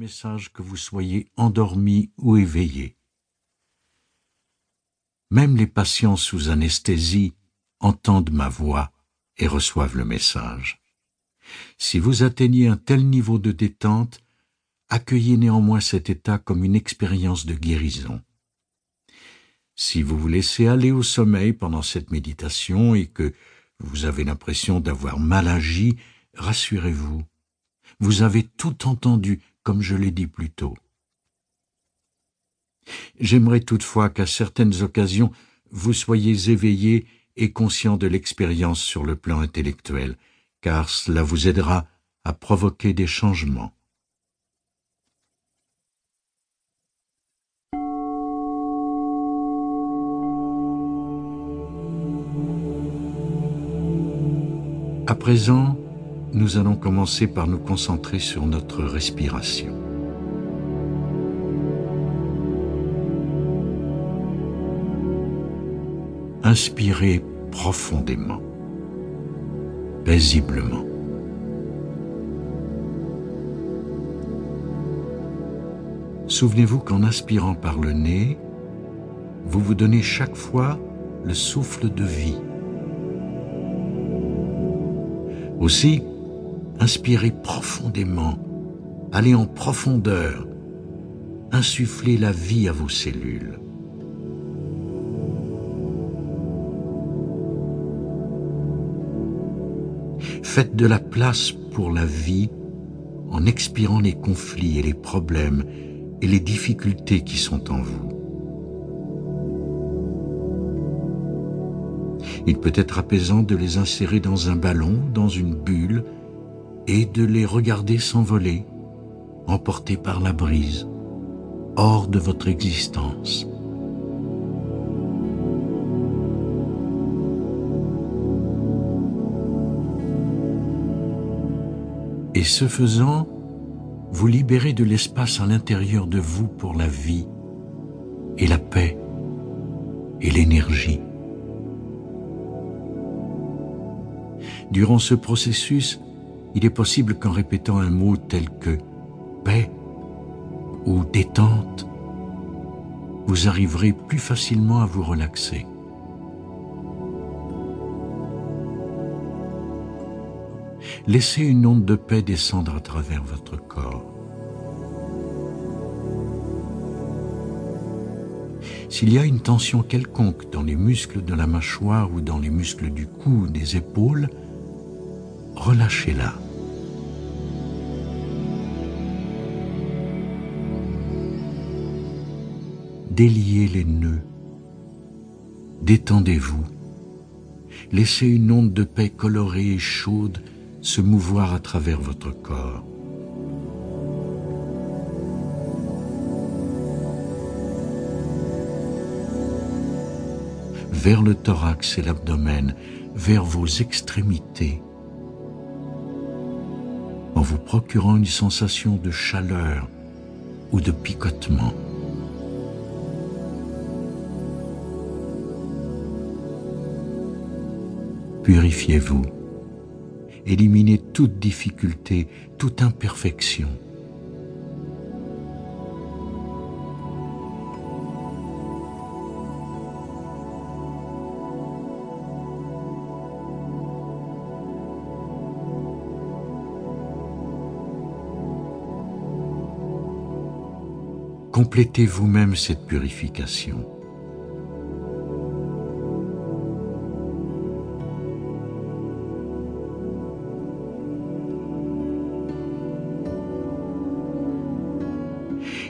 message que vous soyez endormi ou éveillé. Même les patients sous anesthésie entendent ma voix et reçoivent le message. Si vous atteignez un tel niveau de détente, accueillez néanmoins cet état comme une expérience de guérison. Si vous vous laissez aller au sommeil pendant cette méditation et que vous avez l'impression d'avoir mal agi, rassurez-vous. Vous avez tout entendu, comme je l'ai dit plus tôt. J'aimerais toutefois qu'à certaines occasions vous soyez éveillé et conscient de l'expérience sur le plan intellectuel, car cela vous aidera à provoquer des changements. À présent, nous allons commencer par nous concentrer sur notre respiration. Inspirez profondément, paisiblement. Souvenez-vous qu'en inspirant par le nez, vous vous donnez chaque fois le souffle de vie. Aussi, inspirez profondément, allez en profondeur, insufflez la vie à vos cellules. Faites de la place pour la vie en expirant les conflits et les problèmes et les difficultés qui sont en vous. Il peut être apaisant de les insérer dans un ballon, dans une bulle, et de les regarder s'envoler, emportés par la brise, hors de votre existence. Et ce faisant, vous libérez de l'espace à l'intérieur de vous pour la vie et la paix et l'énergie. Durant ce processus, il est possible qu'en répétant un mot tel que paix ou détente, vous arriverez plus facilement à vous relaxer. Laissez une onde de paix descendre à travers votre corps. S'il y a une tension quelconque dans les muscles de la mâchoire ou dans les muscles du cou ou des épaules, relâchez-la. Déliez les nœuds. Détendez-vous. Laissez une onde de paix colorée et chaude se mouvoir à travers votre corps. vers le thorax et l'abdomen, vers vos extrémités, en vous procurant une sensation de chaleur ou de picotement. Purifiez-vous, éliminez toute difficulté, toute imperfection. Complétez vous-même cette purification.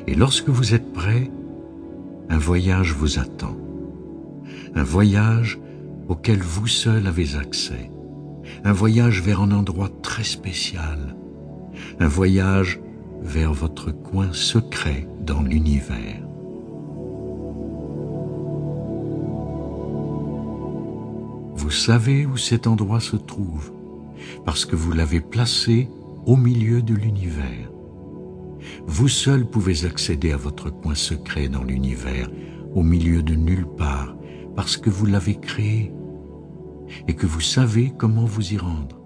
Et lorsque vous êtes prêt, un voyage vous attend. Un voyage auquel vous seul avez accès. Un voyage vers un endroit très spécial. Un voyage vers votre coin secret dans l'univers. Vous savez où cet endroit se trouve parce que vous l'avez placé au milieu de l'univers. Vous seul pouvez accéder à votre coin secret dans l'univers, au milieu de nulle part, parce que vous l'avez créé et que vous savez comment vous y rendre.